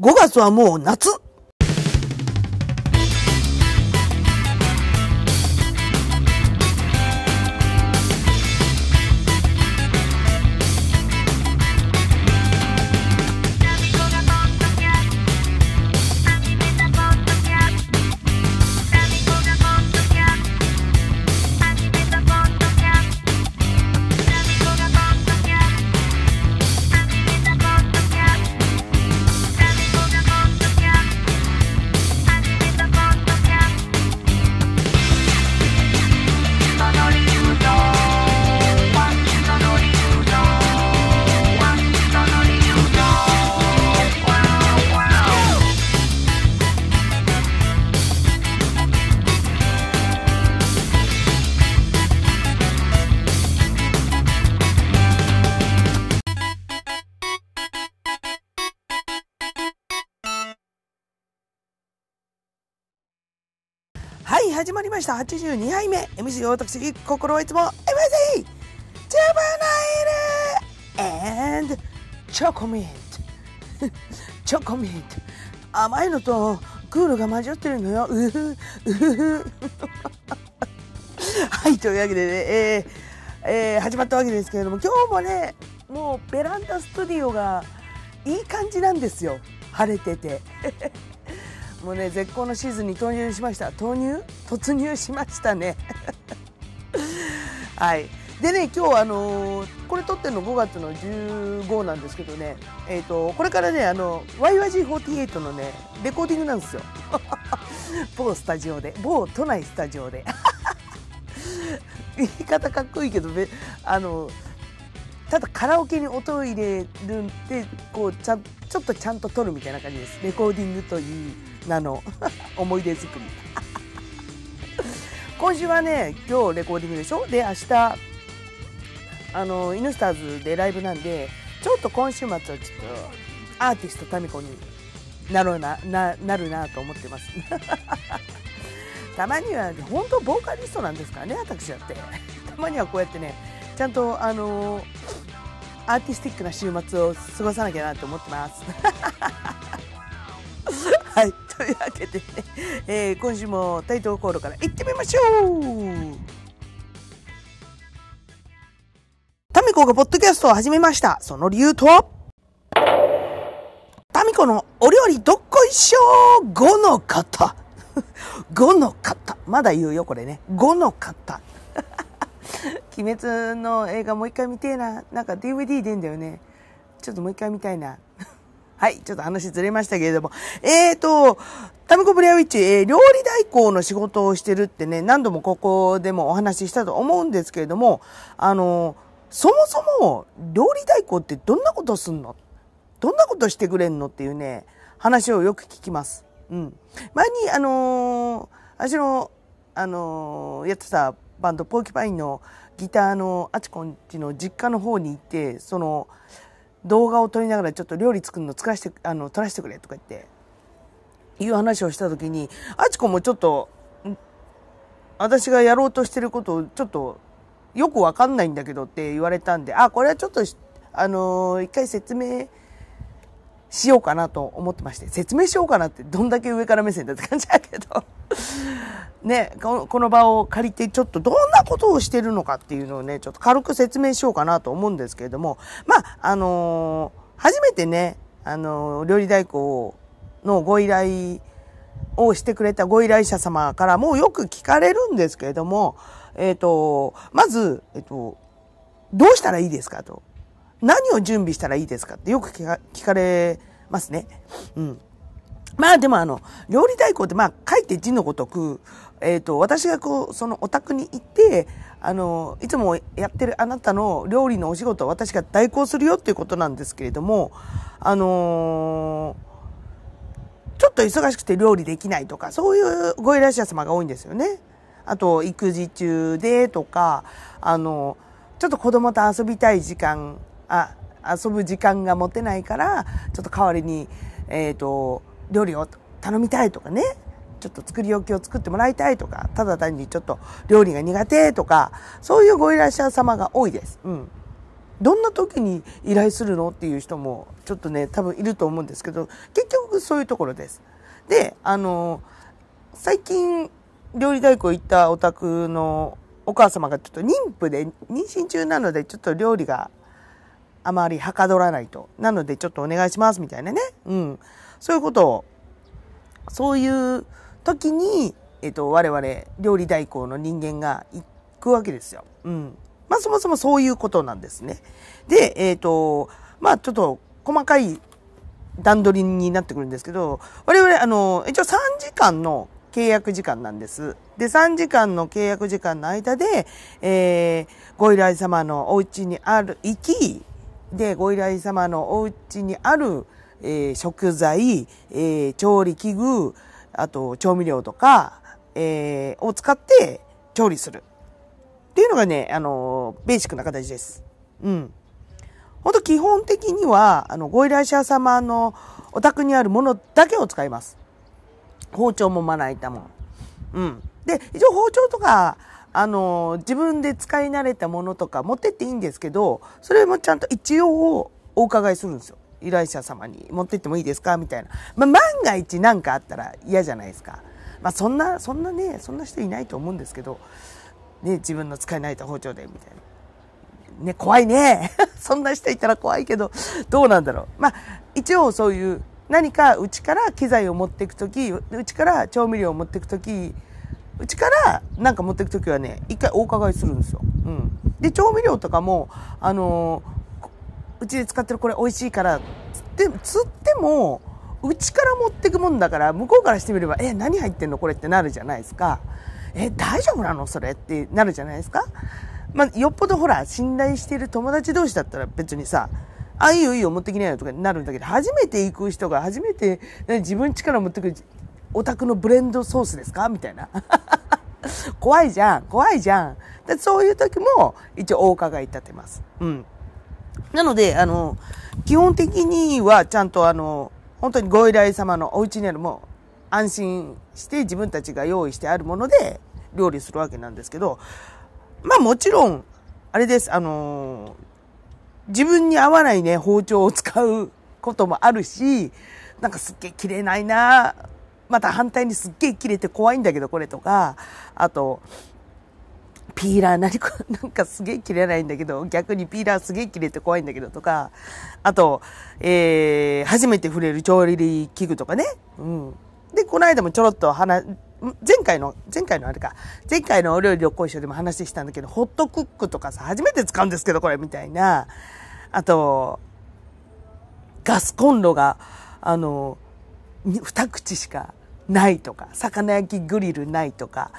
5月はもう夏。82杯目。MC 私、心はいつも MC ジャパナイル and チョコミント。チョコミント。甘いのとクールが混じってるのよ。うふ、うふ。はい、というわけでね、えーえー始まったわけですけれども、今日もね、もうベランダスタディオがいい感じなんですよ。晴れてて。もうね絶好のシーズンに投入しました投入？突入しましたね。はい。でね今日あのーこれ撮ってるの5月の15なんですけどね。えっ、とこれからねあの YYG48 のねレコーディングなんですよ。某スタジオで。某都内スタジオで。言い方かっこいいけどあのただカラオケに音を入れるんでこうちゃちょっとちゃんと撮るみたいな感じです。レコーディングという名の思い出作り。今週はね今日レコーディングでしょ？で明日あのイヌスターズでライブなんでちょっと今週末はちょっとアーティストタミコになろうなななるなと思ってます。たまには本当ボーカリストなんですからね私だって。たまにはこうやってねちゃんとあのアーティスティックな週末を過ごさなきゃなと思ってます。というわけでね、えー今週もタイトルコールから行ってみましょうタミコがポッドキャストを始めました。その理由とは？タミコのお料理どっこいしょー !5 の方 !5 の方まだ言うよ、これね。5の方鬼滅の映画もう一回見てえな。なんか DVD 出んだよね。ちょっともう一回見たいな。はい、ちょっと話ずれましたけれども。えーと、タミコブレアウィッチ、えー料理代行の仕事をしてるってね、何度もここでもお話ししたと思うんですけれども、あの、そもそも料理代行ってどんなことすんの？どんなことしてくれんのっていうね、話をよく聞きます。うん。前に、あのー私の、あのーやってたバンド、ポーキパインのギターのあちこんちの実家の方に行って、その、動画を撮りながらちょっと料理作るの作らせて、あの、撮らせてくれとか言って、いう話をした時に、あちこもちょっと、私がやろうとしてることをちょっとよくわかんないんだけどって言われたんで、あ、これはちょっと、あのー一回説明しようかなと思ってまして、説明しようかなってどんだけ上から目線だって感じだけど、ね、この場を借りてちょっとどんなことをしてるのかっていうのをね、ちょっと軽く説明しようかなと思うんですけれども、まあ、あのー初めてね、あのー料理代行のご依頼をしてくれたご依頼者様からもよく聞かれるんですけれども、えっ、と、まず、えっ、と、どうしたらいいですかと。何を準備したらいいですかってよく聞かれますね。うん。まあでもあの、料理代行ってまあ書いて字のごとく、えっ、と、私がこう、そのお宅に行って、あの、いつもやってるあなたの料理のお仕事を私が代行するよっていうことなんですけれども、あのーちょっと忙しくて料理できないとか、そういうご依頼者様が多いんですよね。あと、育児中でとか、あの、ちょっと子供と遊びたい時間、あ、遊ぶ時間が持てないから、ちょっと代わりに、えっ、と、料理を頼みたいとかね。ちょっと作り置きを作ってもらいたいとか、ただ単にちょっと料理が苦手とか、そういうご依頼者様が多いです。うん。どんな時に依頼するのっていう人もちょっとね多分いると思うんですけど結局そういうところです。で、あの、最近、料理代行行ったお宅のお母様がちょっと妊婦で、妊娠中なので、ちょっと料理があまりはかどらないと。なので、ちょっとお願いします、みたいなね。うん。そういうことを、そういう時に、えっと、我々、料理代行の人間が行くわけですよ。うん。まあ、そもそもそういうことなんですね。で、えっ、と、まあ、ちょっと、細かい段取りになってくるんですけど、我々、あの、一応3時間の契約時間なんです。で、3時間の契約時間の間で、えー、ご依頼様のお家にある、行き、で、ご依頼様のお家にある、えー、食材、えー、調理器具、あと調味料とか、えー、を使って調理する。っていうのがね、あの、ベーシックな形です。うん。ほんと基本的には、あの、ご依頼者様のお宅にあるものだけを使います。包丁もまな板も。うん。で、一応包丁とか、あの、自分で使い慣れたものとか持ってっていいんですけど、それもちゃんと一応お伺いするんですよ。依頼者様に持ってってもいいですか？みたいな。まあ、万が一何かあったら嫌じゃないですか。まあ、そんな、そんなね、そんな人いないと思うんですけど、ね、自分の使い慣れた包丁で、みたいな。ね、怖いね。そんな人いたら怖いけど、どうなんだろう。まあ、一応そういう、何かうちから機材を持っていくとき、うちから調味料を持っていくとき、うちからなんか持っていくときはね、一回お伺いするんですよ。うん。で、調味料とかも、あのー、うちで使ってるこれ美味しいから、つって、つっても、うちから持ってくもんだから、向こうからしてみれば、え、何入ってんの？これってなるじゃないですか。え、大丈夫なの？それってなるじゃないですか。まあ、よっぽどほら、信頼してる友達同士だったら別にさ、あ、いいよいいよ、持ってきなよとかになるんだけど、初めて行く人が初めて、自分力持ってくる、お宅のブレンドソースですか？みたいな。怖いじゃん、怖いじゃん。でそういう時も、一応お伺い立てます。うん。なので、あの、基本的にはちゃんとあの、本当にご依頼様のお家にあるも、安心して自分たちが用意してあるもので料理するわけなんですけど、まあもちろん、あれです、あの、自分に合わないね、包丁を使うこともあるし、なんかすっげえ切れないなまた反対にすっげえ切れて怖いんだけど、これとか、あと、ピーラー何か、なんかすげえ切れないんだけど、逆にピーラーすげえ切れて怖いんだけどとか、あと、えー、初めて触れる調理器具とかね。うん。で、この間もちょろっと話、前回の、前回のあれか、前回のお料理旅行一緒でも話したんだけど、ホットクックとかさ、初めて使うんですけど、これ、みたいな。あと、ガスコンロが、あの、二口しかないとか、魚焼きグリルないとか。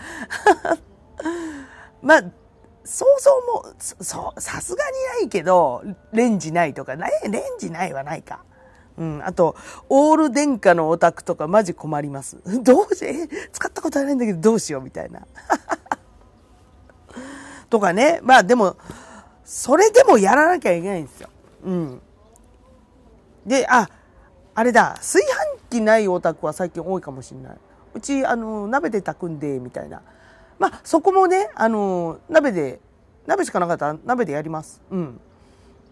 まあ、想像も、そう、さすがにないけど、レンジないとか、レンジないはないか。うん。あと、オール電化のオタクとかマジ困ります。どうし、え、使ったことないんだけどどうしようみたいな。とかね。まあでも、それでもやらなきゃいけないんですよ。うん。で、あ、あれだ、炊飯器ないオタクは最近多いかもしれない。うち、あの、鍋で炊くんで、みたいな。まあ、そこもね、あの、鍋で、鍋しかなかったら鍋でやります。うん。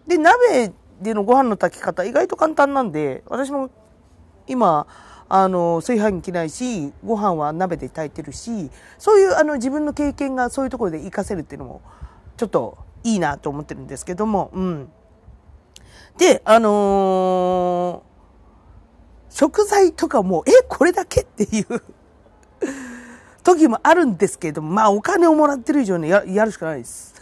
で、鍋でのご飯の炊き方意外と簡単なんで、私も今、あの、炊飯器ないし、ご飯は鍋で炊いてるし、そういうあの自分の経験がそういうところで活かせるっていうのも、ちょっといいなと思ってるんですけども、うん。で、あのー、食材とかも、え、これだけっていう時もあるんですけれども、まあお金をもらってる以上にややるしかないです。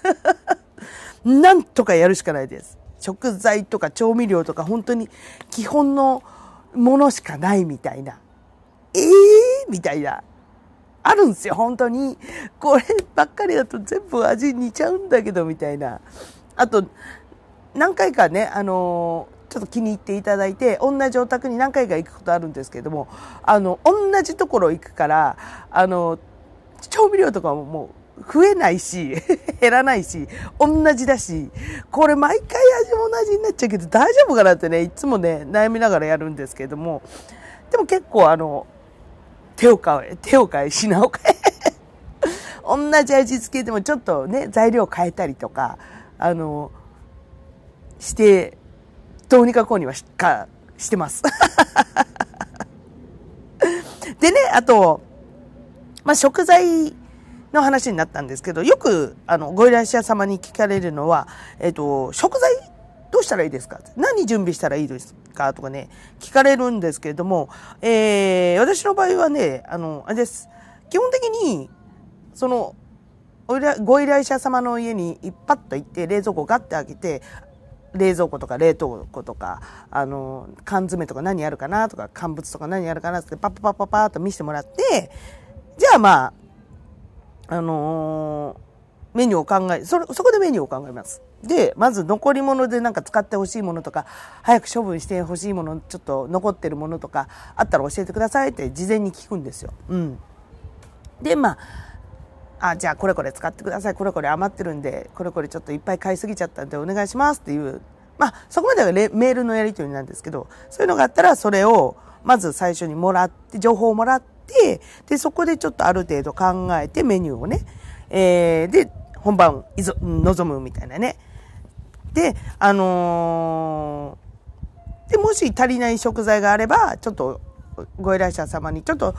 なんとかやるしかないです。食材とか調味料とか本当に基本のものしかないみたいな。ええー、みたいな。あるんですよ、本当に。こればっかりだと全部味似ちゃうんだけど、みたいな。あと、何回かね、あのちょっと気に入っていただいて、同じお宅に何回か行くことあるんですけども、あの、同じところ行くから、あの、調味料とかももう増えないし、減らないし、同じだし、これ毎回味も同じになっちゃうけど大丈夫かなってね、いつもね、悩みながらやるんですけども、でも結構あの、手を変え、手を変え、品を変え、同じ味付けでもちょっとね、材料変えたりとか、あの、して、どうにかこうにはしかしてます。でねあと、まあ、食材の話になったんですけど、よく、あの、ご依頼者様に聞かれるのは、えっ、と、食材どうしたらいいですか？何準備したらいいですか？とかね、聞かれるんですけれども、えー、私の場合はね、あの、あれです。基本的に、その、ご依頼者様の家にパッと行って冷蔵庫をガッて開けて、冷蔵庫とか冷凍庫とか、あの、缶詰とか何あるかなとか、乾物とか何あるかなってパッパッパッパッと見せてもらって、じゃあまあ、あのー、メニューを考え、それ、そこでメニューを考えます。で、まず残り物でなんか使ってほしいものとか、早く処分してほしいもの、ちょっと残ってるものとか、あったら教えてくださいって事前に聞くんですよ。うん。で、まあ、あ、じゃあこれこれ使ってください。これこれ余ってるんで、これこれちょっといっぱい買いすぎちゃったんでお願いしますっていう、まあ、そこまではメールのやり取りなんですけど、そういうのがあったらそれを、まず最初にもらって、情報をもらって、で、そこでちょっとある程度考えてメニューをね、えー、で、本番、いぞ、望むみたいなね。で、あのー、で、もし足りない食材があれば、ちょっと、ご依頼者様に、ちょっと、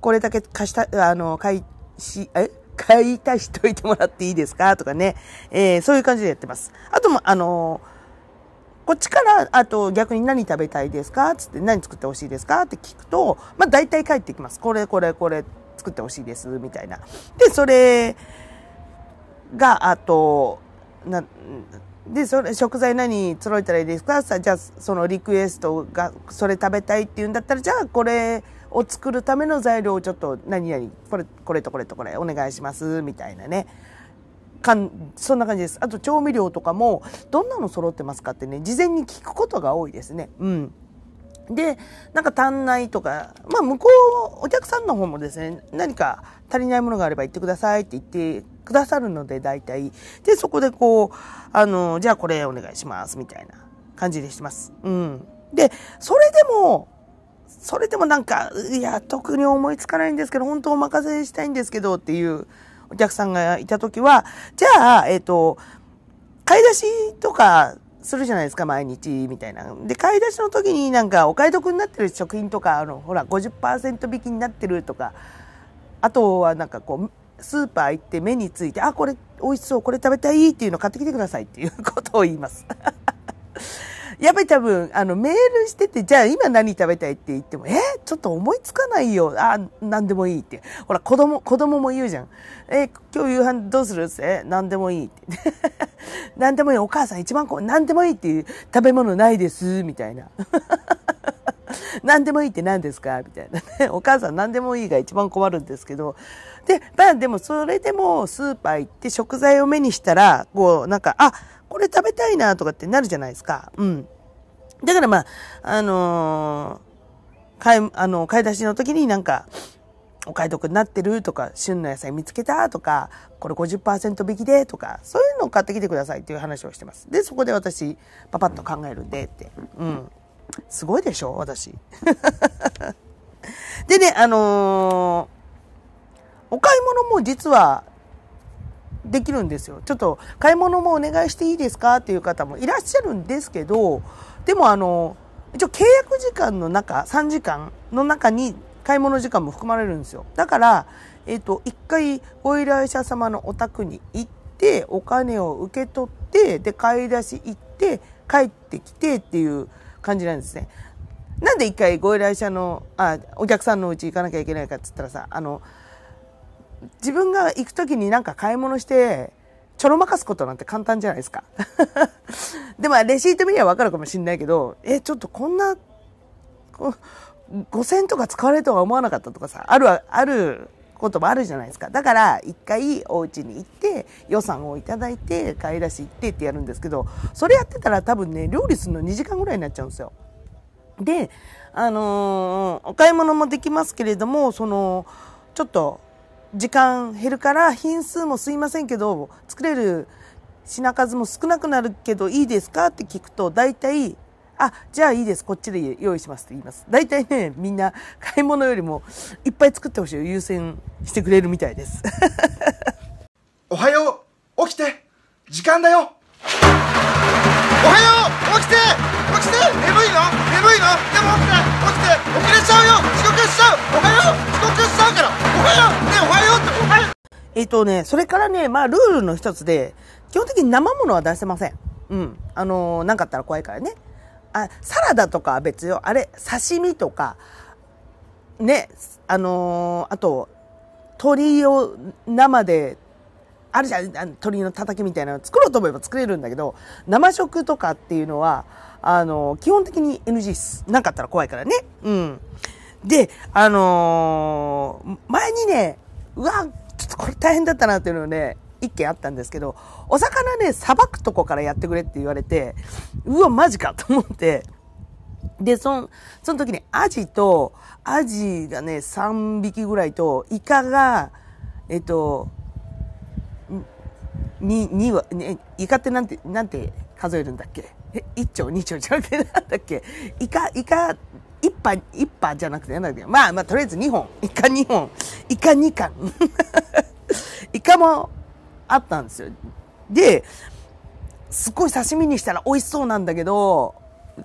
これだけ貸した、あの、買いし、え？買い足しといてもらっていいですか？とかね。えー、そういう感じでやってます。あとも、あのーこっちから、あと逆に何食べたいですか？つって何作ってほしいですか？って聞くと、まあ大体帰ってきます。これこれこれ作ってほしいです、みたいな。で、それが、あと、な、で、それ、食材何揃えたらいいですか？さじゃあ、そのリクエストが、それ食べたいって言うんだったら、じゃあ、これを作るための材料をちょっと、何々、これ、これとこれとこれ、お願いします、みたいなね。かん、そんな感じです。あと、調味料とかも、どんなの揃ってますかってね、事前に聞くことが多いですね。うん。で、なんか足んないとか、まあ向こう、お客さんの方もですね、何か足りないものがあれば言ってくださいって言ってくださるので、大体。で、そこでこう、あの、じゃあこれお願いします、みたいな感じでしてます。うん。で、それでも、それでもなんか、いや、特に思いつかないんですけど、本当お任せしたいんですけどっていうお客さんがいたときは、じゃあ、えっ、ー、と、買い出しとかするじゃないですか、毎日、みたいな。で、買い出しの時になんかお買い得になってる食品とか、あの、ほら、50%引きになってるとか、あとはなんかこう、スーパー行って目について、あ、これ美味しそう、これ食べたいっていうの買ってきてくださいっていうことを言います。やっぱり多分、あの、メールしてて、じゃあ今何食べたいって言っても、えちょっと思いつかないよ。あ、何でもいいって。ほら、子供、子供も言うじゃん。え、今日夕飯どうする？って、何でもいいって。何でもいい。お母さん一番こう、何でもいいっていう食べ物ないです、みたいな。何でもいいって何ですか？みたいなね。お母さん何でもいいが一番困るんですけど。で、まあでもそれでもスーパー行って食材を目にしたら、こうなんか、あ、これ食べたいなとかってなるじゃないですか。うん。だからまあ、あのー、買い、あの、買い出しの時になんか、お買い得になってるとか、旬の野菜見つけたとか、これ50%引きでとか、そういうのを買ってきてくださいっていう話をしてます。で、そこで私、パパッと考えるんでって。うん。すごいでしょ私。でね、あのー、お買い物も実はできるんですよ。ちょっと買い物もお願いしていいですかっていう方もいらっしゃるんですけど、でもあの、一応契約時間の中、3時間の中に買い物時間も含まれるんですよ。だから、えっ、ー、と、一回ご依頼者様のお宅に行って、お金を受け取って、で、買い出し行って、帰ってきてっていう感じなんですね。なんで一回ご依頼者の、あ、お客さんのうち行かなきゃいけないかって言ったらさ、あの、自分が行く時になんか買い物して、ちょろまかすことなんて簡単じゃないですか。でも、レシート見りゃわかるかもしんないけど、え、ちょっとこんな、5000とか使われるとは思わなかったとかさ、ある、あることもあるじゃないですか。だから、一回お家に行って、予算をいただいて、買い出し行ってってやるんですけど、それやってたら多分ね、料理するの2時間ぐらいになっちゃうんですよ。で、あのー、お買い物もできますけれども、その、ちょっと、時間減るから品数もすいませんけど作れる品数も少なくなるけどいいですか？って聞くと大体あ、じゃあいいです。こっちで用意しますって言います。大体ね、みんな買い物よりもいっぱい作ってほしい優先してくれるみたいです。おはよう。起きて。時間だよ。おはよう。起きて。起きて。眠いの？眠いの？とね、それからね、まあ、ルールの一つで、基本的に生ものは出せません。うん。あのー、なかったら怖いからね。あ、サラダとかは別よ。あれ、刺身とか、ね、あのー、あと、鶏を生で、あるじゃん、あの鶏のたたきみたいなの作ろうと思えば作れるんだけど、生食とかっていうのは、あのー、基本的に NG っす。なかったら怖いからね。うん。で、あのー前にね、うわ、っとこれ大変だったなっていうのね、一件あったんですけど、お魚ね、さばくとこからやってくれって言われて、うわ、マジかと思って、で、その、その時にアジと、アジがね、3匹ぐらいと、イカが、えっと、に、には、ね、イカってなんて、なんて数えるんだっけ？え、一丁、二丁？じゃなくてなんだっけ？イカ、イカ、一杯、一杯じゃなくてなんだっけ？まあまあ、とりあえず二本。イカ二本。イカ二貫。イカもあったんですよ。で、すっごい刺身にしたら美味しそうなんだけど、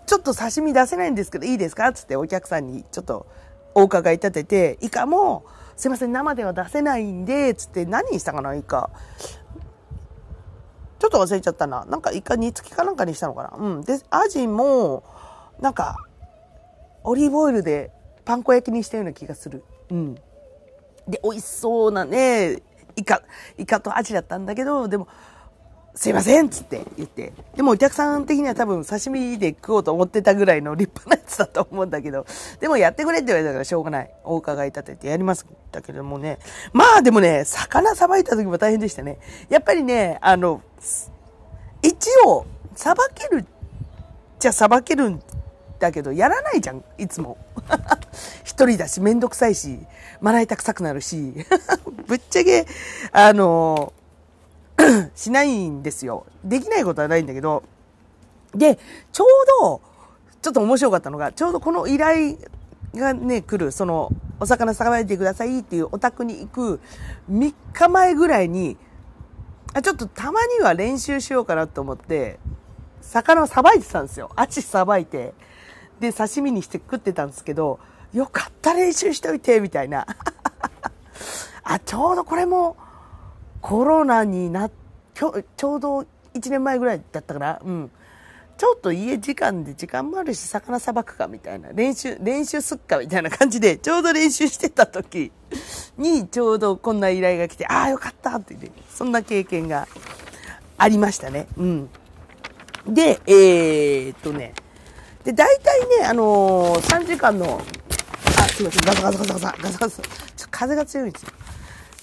ちょっと刺身出せないんですけどいいですか？つってお客さんにちょっとお伺い立てて、イカも、すいません、生では出せないんで、つって何にしたかな、イカ。ちょっと忘れちゃったな。なんかイカ煮付きかなんかにしたのかな。うん。で、アジも、なんか、オリーブオイルでパン粉焼きにしたような気がする。うん。で、美味しそうなね、イカ、イカとアジだったんだけど、でも、すいませんっつって言って。でもお客さん的には多分刺身で食おうと思ってたぐらいの立派なやつだと思うんだけど、でもやってくれって言われたからしょうがない。お伺い立ててやりますだけどもね。まあでもね、魚さばいた時も大変でしたね。やっぱりね、あの、一応、さばけるじゃさばけるんだけど、やらないじゃん、いつも。一人だし、めんどくさいし、まな板臭くなるし、ぶっちゃけ、あの、しないんですよ。できないことはないんだけど、で、ちょうど、ちょっと面白かったのが、ちょうどこの依頼がね、来る、その、お魚さばいてくださいっていうお宅に行く3日前ぐらいに、あちょっとたまには練習しようかなと思って、魚をさばいてたんですよ。アジさばいて。で、刺身にして食ってたんですけど、よかった練習しといて、みたいな。あ、ちょうどこれも、コロナにな、ちょちょうど1年前ぐらいだったかな。うん。ちょっと家時間で時間もあるし、魚さばくかみたいな。練習、練習すっかみたいな感じで、ちょうど練習してた時に、ちょうどこんな依頼が来て、ああ、よかったって言って、そんな経験がありましたね。うん。で、えー、っとね、で、大体ね、あのー、3時間の、あ、すいません、ガサガサガサガサ、ガサガサ、ちょっと風が強いんですよ。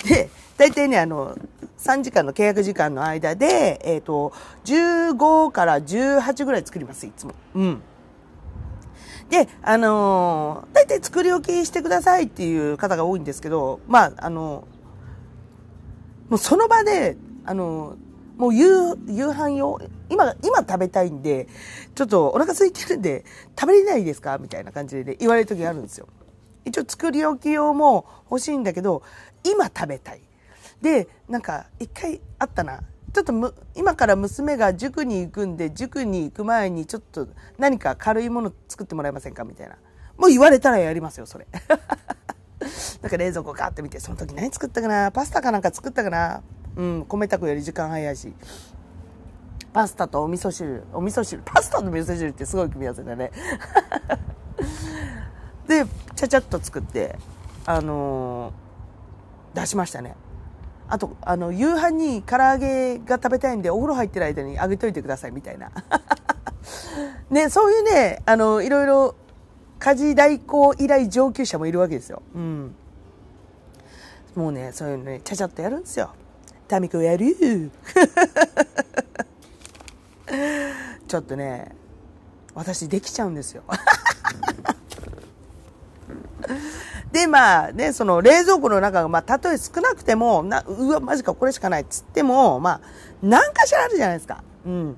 で、大体ね、あの、3時間の契約時間の間で、えっ、と、15から18ぐらい作ります、いつも。うん。で、あのー、大体作り置きしてくださいっていう方が多いんですけど、まあ、あのもうその場で、あのもう夕、夕飯用、今、今食べたいんで、ちょっとお腹空いてるんで、食べれないですか？みたいな感じで言われる時あるんですよ。一応作り置き用も欲しいんだけど、今食べたい。で、なんか、一回あったな。ちょっとむ、今から娘が塾に行くんで、塾に行く前にちょっと何か軽いもの作ってもらえませんか？みたいな。もう言われたらやりますよ、それ。なんか冷蔵庫ガーって見て、その時何作ったかな？パスタかなんか作ったかな？うん、米炊くより時間早いし。パスタとお味噌汁、お味噌汁、パスタと味噌汁ってすごい組み合わせだね。で、ちゃちゃっと作って、あのー出しましたね。あと、あの、夕飯に唐揚げが食べたいんで、お風呂入ってる間に揚げといてください、みたいな。ね、そういうね、あの、いろいろ、家事代行依頼上級者もいるわけですよ。うん。もうね、そういうのね、ちゃちゃっとやるんですよ。タミコやる ちょっとね、私できちゃうんですよ。で、まあね、その冷蔵庫の中が、まあ、たとえ少なくても、な、うわ、マジか、これしかないっつっても、まあ、何かしらあるじゃないですか。うん。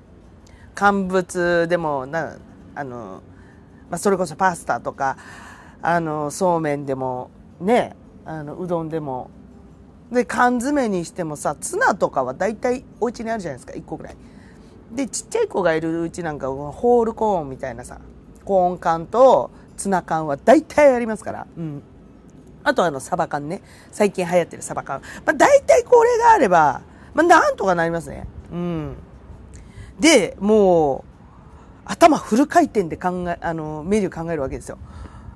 乾物でも、な、あの、まあ、それこそパスタとか、あの、そうめんでも、ね、あの、うどんでも、で、缶詰にしてもさ、ツナとかは大体お家にあるじゃないですか、1個ぐらい。で、ちっちゃい子がいるうちなんか、ホールコーンみたいなさ、コーン缶とツナ缶は大体ありますから。うん。あとあの、サバ缶ね。最近流行ってるサバ缶。まあ、大体これがあれば、まあ、なんとかなりますね。うん。で、もう、頭フル回転で考え、あの、メニュー考えるわけですよ。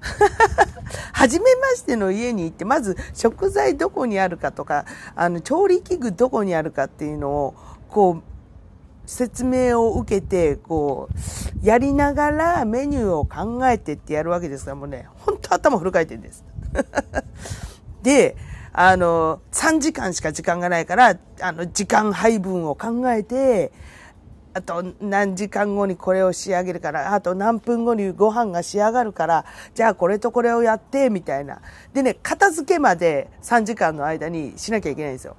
初めましての家に行って、まず食材どこにあるかとか、あの、調理器具どこにあるかっていうのを、こう、説明を受けて、こう、やりながらメニューを考えてってやるわけですから、もうね、本当頭フル回転です。で、あの、3時間しか時間がないから、あの、時間配分を考えて、あと何時間後にこれを仕上げるから、あと何分後にご飯が仕上がるから、じゃあこれとこれをやって、みたいな。でね、片付けまで3時間の間にしなきゃいけないんですよ。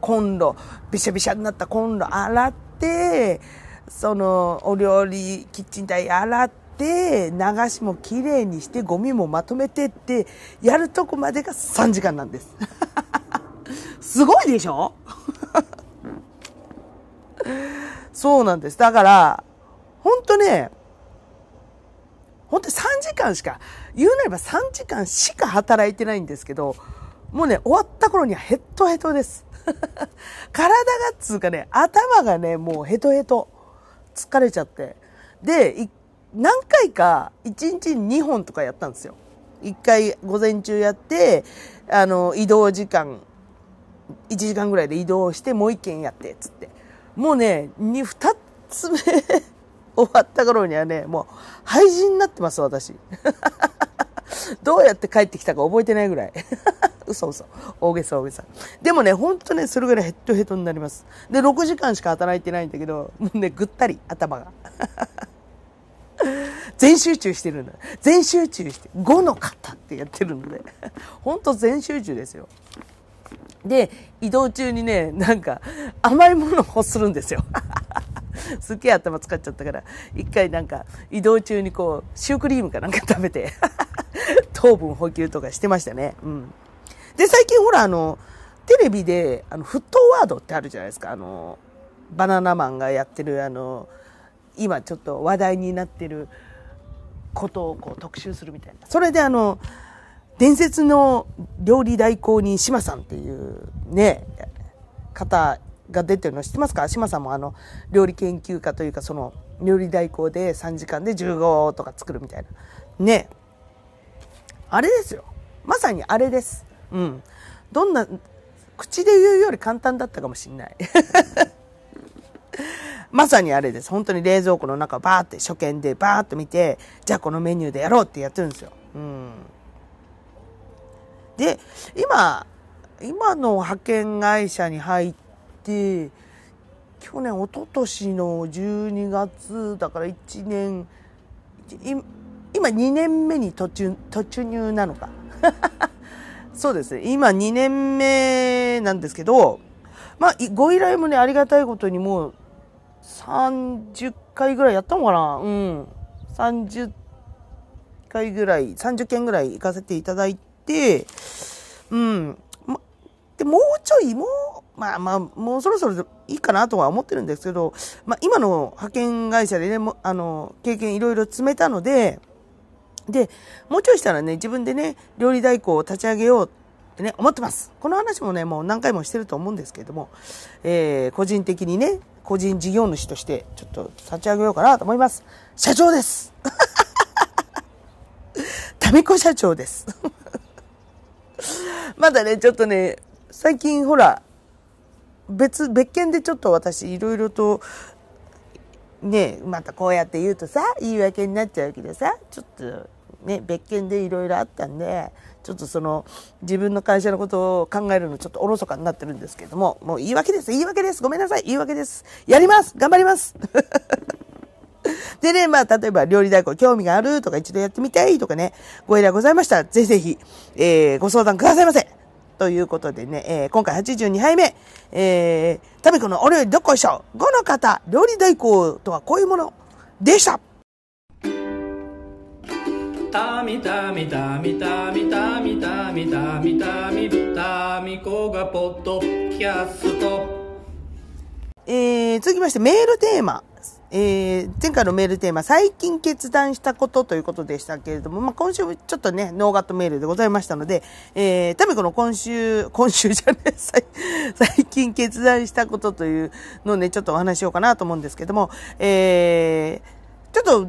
コンロ、びしゃびしゃになったコンロ洗って、その、お料理キッチン台洗って、流しもきれいにして、ゴミもまとめてって、やるとこまでが3時間なんです。すごいでしょ？そうなんです。だから、ほんとね、ほんと3時間しか、言うなれば3時間しか働いてないんですけど、もうね、終わった頃にはヘッドヘトです。体がつうかね、頭がね、もうヘトヘト。疲れちゃって。で、何回か1日2本とかやったんですよ。1回午前中やって、あの、移動時間、1時間ぐらいで移動してもう1件やって、つって。もうね、2、2つ目 終わった頃にはね、もう廃人になってます、私。どうやって帰ってきたか覚えてないぐらい。嘘嘘。大げさ大げさ。でもね、ほんとね、それぐらいヘッドヘッドになります。で、6時間しか働いてないんだけど、もうね、ぐったり、頭が。全集中してるんだ。全集中して、5の方ってやってるので、ほんと全集中ですよ。で、移動中にね、なんか、甘いものを欲するんですよ。すっげえ頭使っちゃったから、一回なんか、移動中にこう、シュークリームかなんか 食べて 糖分補給とかしてましたね。うん。で、最近ほら、あの、テレビで、あの、沸騰ワードってあるじゃないですか。あの、バナナマンがやってる、あの、今ちょっと話題になってることをこう特集するみたいな。それであの、伝説の料理代行人、島さんっていうね、方が出てるの知ってますか？島さんもあの、料理研究家というか、その、料理代行で3時間で15とか作るみたいな。ね。あれですよ。まさにあれです。うん。どんな、口で言うより簡単だったかもしんない。まさにあれです。本当に冷蔵庫の中バーって初見でバーっと見て、じゃあこのメニューでやろうってやってるんですよ。うん。で、今、今の派遣会社に入って、去年、一昨年の12月だから1年、今2年目に途中、突入なのか。そうですね。今2年目なんですけど、まあ、ご依頼もね、ありがたいことにもう30回ぐらいやったのかなうん。30回ぐらい、30件ぐらい行かせていただいて、うん。で、もうちょい、もう、まあまあ、もうそろそろいいかなとは思ってるんですけど、まあ今の派遣会社でね、もあの、経験いろいろ詰めたので、で、もうちょいしたらね、自分でね、料理代行を立ち上げようってね、思ってます。この話もね、もう何回もしてると思うんですけれども、えー、個人的にね、個人事業主として、ちょっと立ち上げようかなと思います。社長ですタミコ社長です まだね、ちょっとね、最近ほら、別、別件でちょっと私いろいろと、ね、またこうやって言うとさ、言い訳になっちゃうけどさ、ちょっとね、別件でいろいろあったんで、ちょっとその、自分の会社のことを考えるのちょっとおろそかになってるんですけども、もう言い訳です、言い訳です、ごめんなさい、言い訳です。やります頑張ります でね、まあ、例えば料理代行興味があるとか一度やってみたいとかね、ご依頼ございましたら、ぜひぜひ、えー、ご相談くださいませ。ということでね、えー、今回82杯目、えー、タミコのお料理どっこいしょ !5 の方、料理代行とはこういうものでしたタミタミタミタミタミタミタミタミタミコがポッドキャストえー、続きましてメールテーマえー、前回のメールテーマ、最近決断したことということでしたけれども、まあ、今週ちょっとね、ノーガットメールでございましたので、えー、タミコの今週、今週じゃね 最、最近決断したことというのをね、ちょっとお話しようかなと思うんですけども、えー、ちょっと、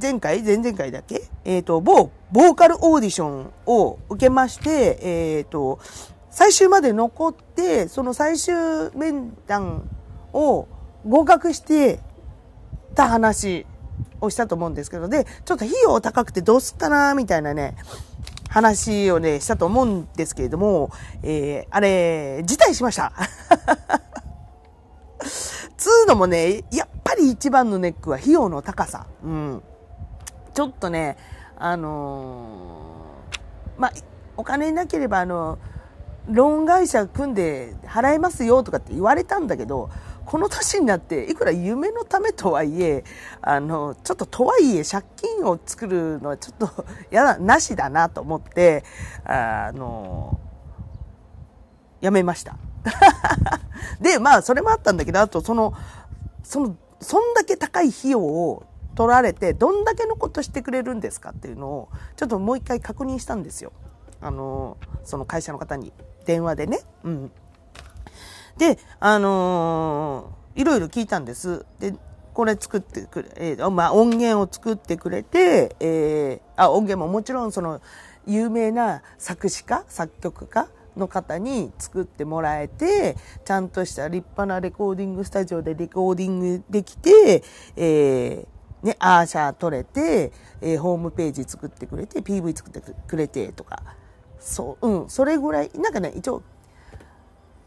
前回前々回だけ？えっ、ー、と、某、ボーカルオーディションを受けまして、えっ、ー、と、最終まで残って、その最終面談を合格してた話をしたと思うんですけど、で、ちょっと費用高くてどうすっかな、みたいなね、話をね、したと思うんですけれども、えー、あれ、辞退しました。つうのもね、やっぱり一番のネックは費用の高さ。うん。ちょっとね、あのー、まあ、お金なければ、あの、ローン会社組んで払えますよとかって言われたんだけど、この年になって、いくら夢のためとはいえ、あの、ちょっととはいえ借金を作るのはちょっとやだ、なしだなと思って、あの、やめました。で、まあ、それもあったんだけど、あと、その、その、そんだけ高い費用を取られて、どんだけのことしてくれるんですかっていうのを、ちょっともう一回確認したんですよ。あの、その会社の方に。電話でね。うん。で、あのー、いろいろ聞いたんです。で、これ作ってくれ、えー、まあ、音源を作ってくれて、えー、あ、音源ももちろんその、有名な作詞家、作曲家の方に作ってもらえて、ちゃんとした立派なレコーディングスタジオでレコーディングできて、えー、ね、アーシャー取れて、えー、ホームページ作ってくれて、PV 作ってくれてとか、そう、うん、それぐらい、なんかね、一応、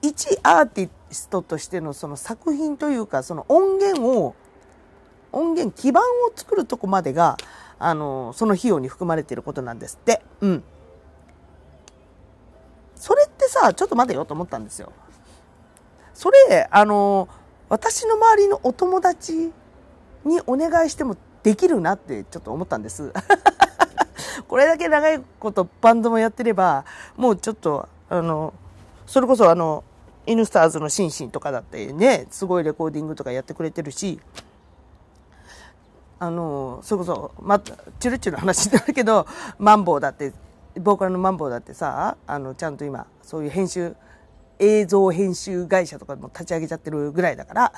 一アーティストとしてのその作品というか、その音源を、音源基盤を作るとこまでが、あの、その費用に含まれていることなんですって。うん。それってさ、ちょっと待てよと思ったんですよ。それ、あの、私の周りのお友達にお願いしてもできるなってちょっと思ったんです。これだけ長いことバンドもやってれば、もうちょっと、あの、それこそあの、イヌスターズのシンシンとかだってね、すごいレコーディングとかやってくれてるし、あの、それこそ、ま、チュルチュル話になるけど、マンボウだって、ボーカルのマンボウだってさ、あの、ちゃんと今、そういう編集、映像編集会社とかも立ち上げちゃってるぐらいだから、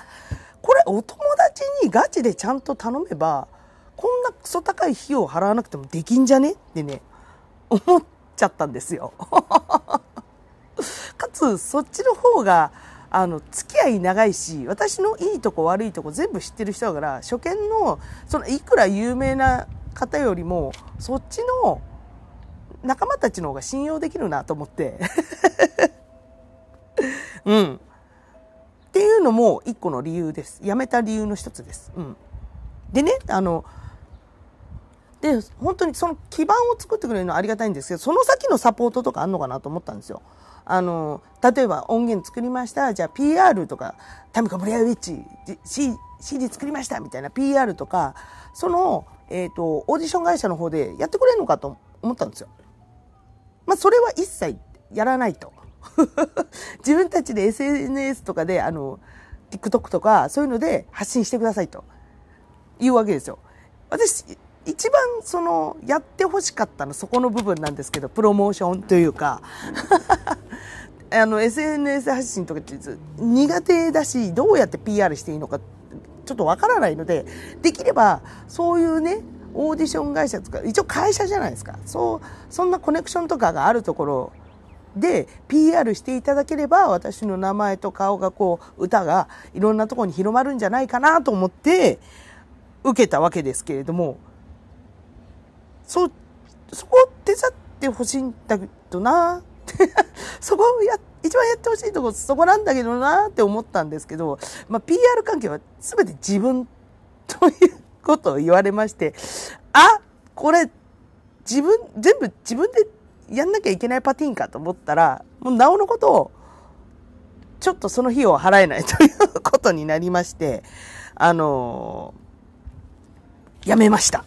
これお友達にガチでちゃんと頼めば、こんなクソ高い費用を払わなくてもできんじゃねってね、思っちゃったんですよ。そっちの方が、あの、付き合い長いし、私のいいとこ悪いとこ全部知ってる人だから、初見の、その、いくら有名な方よりも、そっちの仲間たちの方が信用できるなと思って。うん。っていうのも一個の理由です。辞めた理由の一つです。うん。でね、あの、で、本当にその基盤を作ってくれるのはありがたいんですけど、その先のサポートとかあんのかなと思ったんですよ。あの、例えば音源作りました。じゃあ PR とか、タミコブレアウィッチ、C、CD 作りましたみたいな PR とか、その、えっ、ー、と、オーディション会社の方でやってくれるのかと思ったんですよ。まあ、それは一切やらないと。自分たちで SNS とかで、あの、TikTok とか、そういうので発信してくださいと。いうわけですよ。私、一番そのやってほしかったのそこの部分なんですけどプロモーションというかあの SNS 発信とかって苦手だしどうやって PR していいのかちょっとわからないのでできればそういうねオーディション会社とか一応会社じゃないですか。そうそんなコネクションとかがあるところで PR していただければ私の名前と顔がこう歌がいろんなところに広まるんじゃないかなと思って受けたわけですけれどもそ、そこを手伝ってほしいんだけどな。そこをや、一番やってほしいとこそこなんだけどなって思ったんですけど、まあ、PR 関係は全て自分ということを言われまして、あ、これ、自分、全部自分でやんなきゃいけないパティーンかと思ったら、もうなおのことを、ちょっとその費用を払えないということになりまして、あのー、やめました。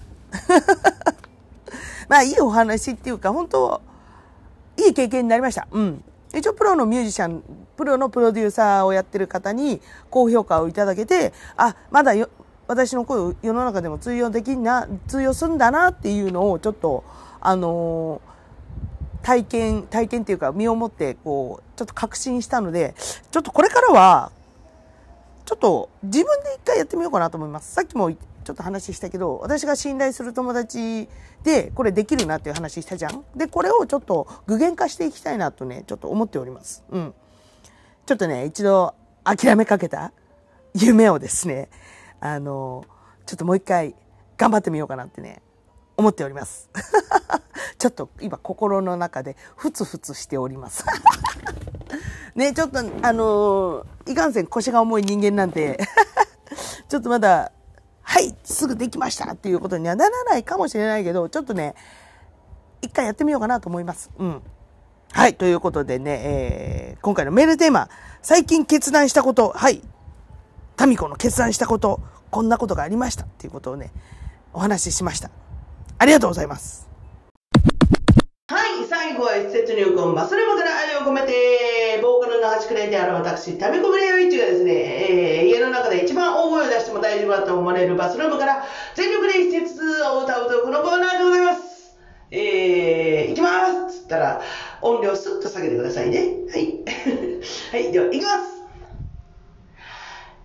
まあいいお話っていうか、本当いい経験になりました。うん。一応プロのミュージシャン、プロのプロデューサーをやってる方に高評価をいただけて、あ、まだよ、私の声を世の中でも通用できんな、通用すんだなっていうのをちょっと、あのー体験、体験っていうか身をもってこう、ちょっと確信したので、ちょっとこれからは、ちょっと自分で一回やってみようかなと思います。さっきもちょっと話したけど、私が信頼する友達でこれできるなっていう話したじゃん。で、これをちょっと具現化していきたいなとね、ちょっと思っております。うん。ちょっとね、一度諦めかけた夢をですね、あの、ちょっともう一回頑張ってみようかなってね、思っております。ちょっと今心の中でふつふつしております。ね、ちょっとあのいかんせん腰が重い人間なんで、ちょっとまだ、はい、すぐできましたっていうことにはならないかもしれないけど、ちょっとね、一回やってみようかなと思います。うん。はい、ということでね、えー、今回のメールテーマ、最近決断したこと、はい、タミコの決断したこと、こんなことがありましたっていうことをね、お話ししました。ありがとうございます。はい、最後は一節入魂、マスルマから愛を込めて、ボーカルの端くれである私、タミコブレイウィッチがですね、えー、家の中で一番大声を出しても大丈夫だと思われるバスルームから全力で一節を歌うとこのコーナーでございます。えー、いきますっつったら、音量スッと下げてくださいね。はい。はい、では、いきます。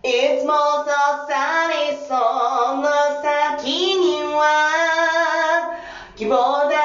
いつもそさりその先には希望だ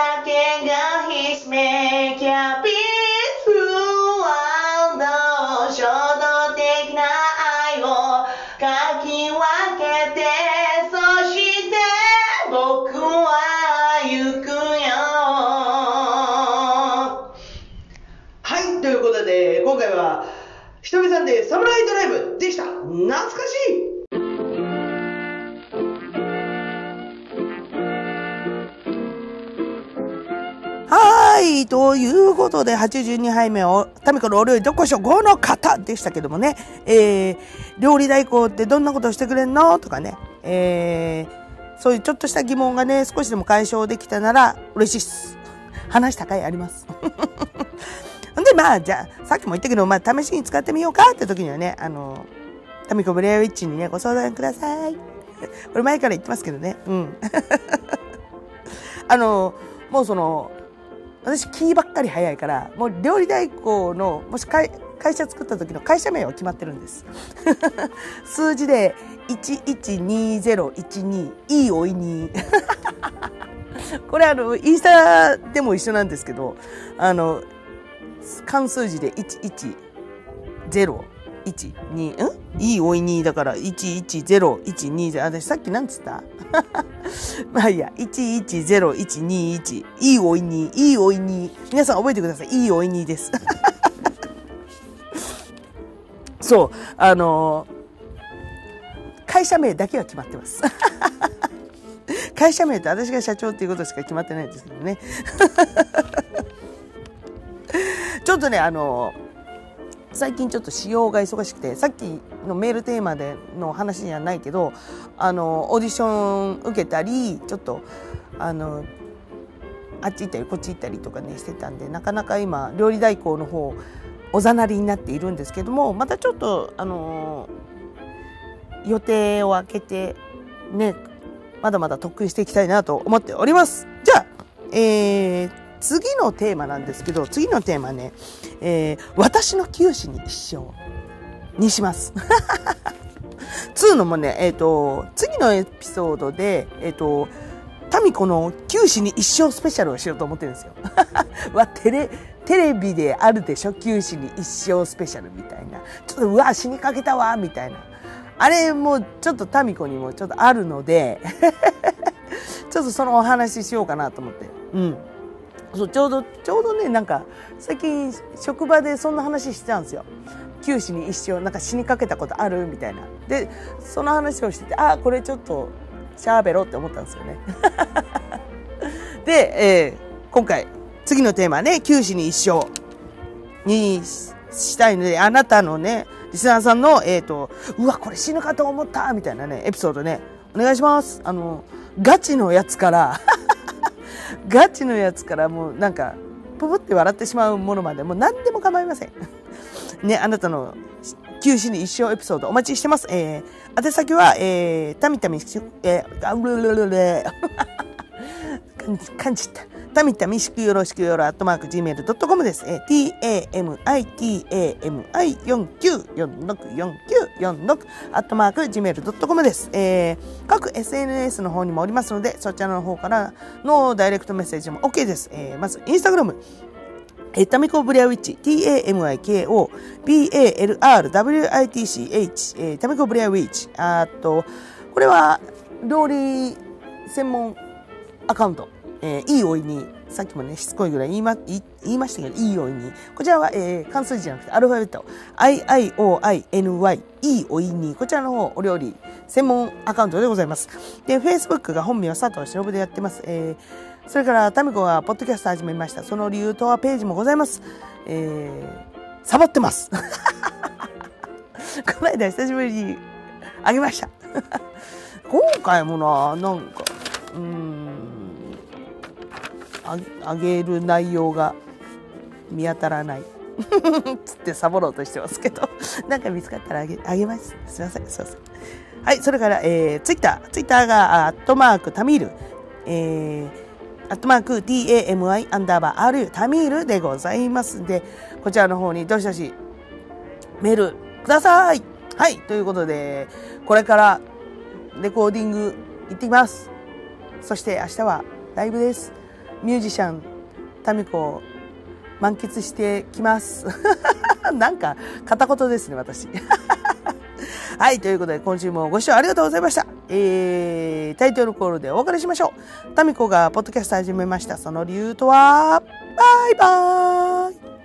ということで、82杯目を、タミコのお料理どこしょ5の方でしたけどもね、えー、料理代行ってどんなことしてくれんの？とかね、えー、そういうちょっとした疑問がね、少しでも解消できたなら嬉しいっす。話した回あります。んで、まあ、じゃあ、さっきも言ったけど、まあ、試しに使ってみようかって時にはね、あの、タミコブレアウィッチにね、ご相談ください。これ前から言ってますけどね。うん。あの、もうその、私、キーばっかり早いから、もう料理代行の、もし会社作った時の会社名は決まってるんです。数字で、112012、いいおいに。これあの、インスタでも一緒なんですけど、あの、関数字で110、12、ん？いいおいにだから110120。私さっきなんつった？まあいいや、110121。いいおいに、いいおいに。皆さん覚えてください。いいおいにです。そう、あの会社名だけは決まってます。会社名って私が社長っていうことしか決まってないですけどね。ちょっとね、あの最近ちょっと仕様が忙しくてさっきのメールテーマでの話にはないけどあのオーディション受けたりちょっとあのあっち行ったりこっち行ったりとかねしてたんでなかなか今料理代行の方おざなりになっているんですけどもまたちょっとあの予定を空けてねまだまだ特訓していきたいなと思っております。じゃあ、えー、次のテーマなんですけど次のテーマね、えー、私の九死に一生にします。つうのもね、えっ、と、次のエピソードで、えっ、と、タミコの九死に一生スペシャルをしようと思ってるんですよ。わ、テレ、テレビであるでしょ九死に一生スペシャルみたいな。ちょっと、うわ、死にかけたわ、みたいな。あれもちょっとタミコにもちょっとあるので、ちょっとそのお話ししようかなと思って。うん。そう、ちょうど、ちょうどね、なんか、最近職場でそんな話してたんですよ。九死に一生、なんか死にかけたことあるみたいな。で、その話をしてて、あ、これちょっと、しゃべろって思ったんですよね。で、えー今回、次のテーマね、九死に一生にしたいので、あなたのね、リスナーさんの、えっ、と、うわ、これ死ぬかと思ったみたいなね、エピソードね、お願いします。あの、ガチのやつから、ガチのやつからもうなんか、ぷぷって笑ってしまうものまで、もう何でも構いません。ね、あなたの九死に一生エピソードお待ちしてます。えー、宛先は、えー、たみたみ、えー、あるるるる 感じた。たみたみしくよろしくよろ、アットマーク、gmail.com です。えー、t-a-m-i-t-a-m-i-49464946、アットマーク、gmail.com です。えー、各 SNS の方にもおりますので、そちらの方からのダイレクトメッセージも OK です。えー、まず、インスタグラム。えタミコブリアウィッチ、t-a-m-i-k-o, b-a-l-r-w-i-t-c-h、えタミコブリアウィッチ。あと、これは、料理専門アカウント。えー、いいおいに、さっきもね、しつこいぐらい言いま、言いましたけど、いいおいに。こちらは、えー、関数字じゃなくて、アルファベット、i-i-o-i-n-y、いいおいに。こちらの方、お料理、専門アカウントでございます。で、Facebook が本名は佐藤忍でやってます。えー、それから、タミコがポッドキャスト始めました。その理由とはページもございます。えー、サボってます。この間久しぶりにあげました。今回もな、なんか、うん、あげる内容が見当たらない。つってサボろうとしてますけど、なんか見つかったらあげあげます。すいません、すいません。はい、それから、えー、ツイッター。ツイッターが、アットマーク、タミール。えー、アットマーク、tami、アンダーバー、r、タミールでございますんで、こちらの方にどしどしメールください。はい、ということで、これからレコーディング行ってきます。そして明日はライブです。ミュージシャンタミコ満喫してきます。なんか片言ですね私。はいということで今週もご視聴ありがとうございました。えー、タイトルコールでお別れしましょう。タミコがポッドキャスト始めました。その理由とは？バイバーイ。